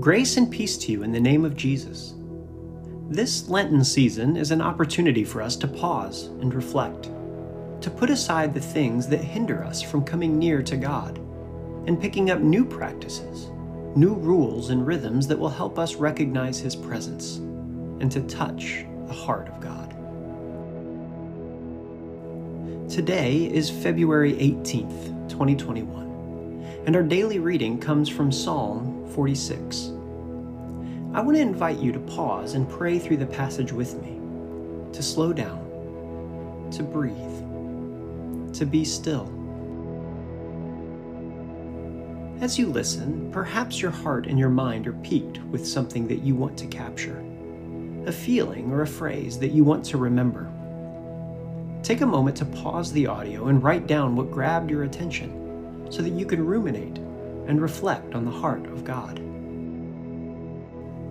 Grace and peace to you in the name of Jesus. This Lenten season is an opportunity for us to pause and reflect, to put aside the things that hinder us from coming near to God, and picking up new practices, new rules and rhythms that will help us recognize His presence and to touch the heart of God. Today is February 18th, 2021 and our daily reading comes from Psalm 46. I want to invite you to pause and pray through the passage with me, to slow down, to breathe, to be still. As you listen, perhaps your heart and your mind are piqued with something that you want to capture, a feeling or a phrase that you want to remember. Take a moment to pause the audio and write down what grabbed your attention so that you can ruminate and reflect on the heart of God.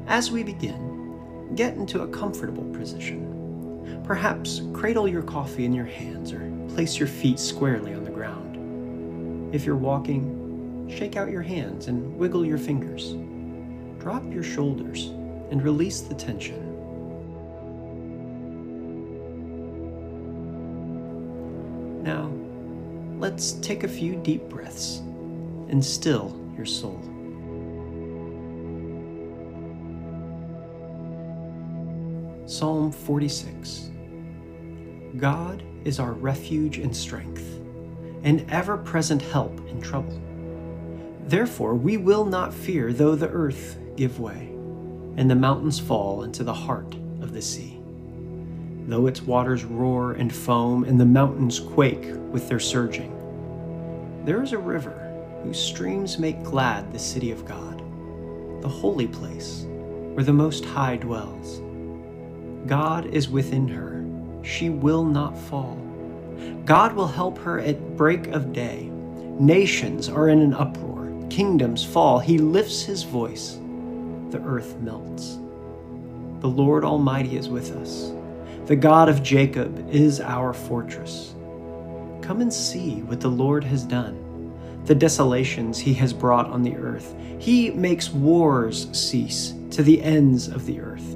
As we begin, get into a comfortable position. Perhaps cradle your coffee in your hands or place your feet squarely on the ground. If you're walking, shake out your hands and wiggle your fingers. Drop your shoulders and release the tension. Now, let's take a few deep breaths and still your soul. Psalm 46 God is our refuge and strength, an ever present help in trouble. Therefore, we will not fear though the earth give way, and the mountains fall into the heart of the sea though its waters roar and foam and the mountains quake with their surging. There is a river whose streams make glad the city of God, the holy place where the Most High dwells. God is within her, she will not fall. God will help her at break of day. Nations are in an uproar, kingdoms fall. He lifts his voice, the earth melts. The Lord Almighty is with us. The God of Jacob is our fortress. Come and see what the Lord has done, the desolations he has brought on the earth. He makes wars cease to the ends of the earth.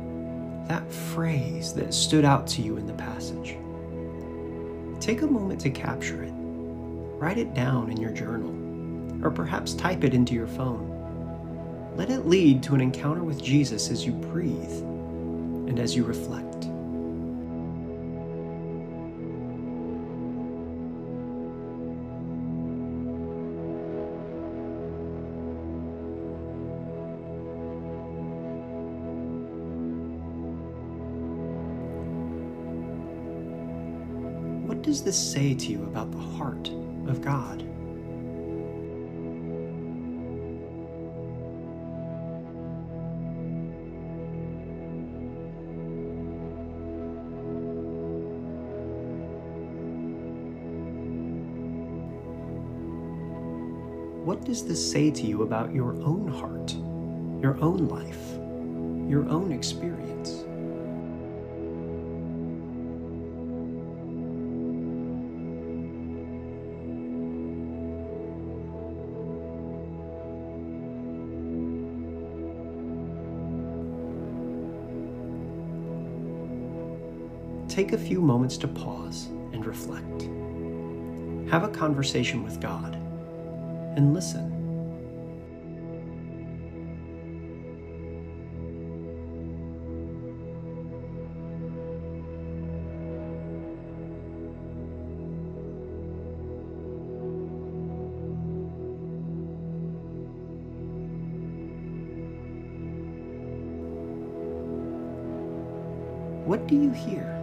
that phrase that stood out to you in the passage? Take a moment to capture it. Write it down in your journal, or perhaps type it into your phone. Let it lead to an encounter with Jesus as you breathe and as you reflect. What does this say to you about the heart of God? What does this say to you about your own heart, your own life, your own experience? Take a few moments to pause and reflect. Have a conversation with God and listen. What do you hear?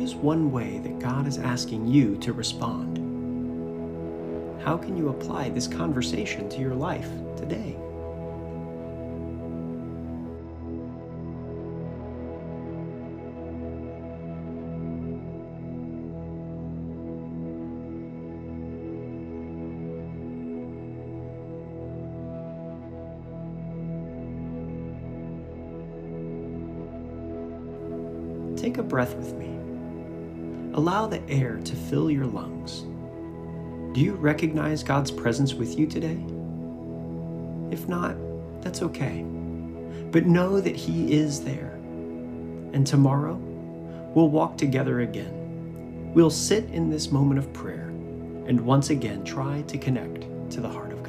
What is one way that God is asking you to respond? How can you apply this conversation to your life today? Take a breath with me. Allow the air to fill your lungs. Do you recognize God's presence with you today? If not, that's okay. But know that He is there. And tomorrow, we'll walk together again. We'll sit in this moment of prayer and once again try to connect to the heart of.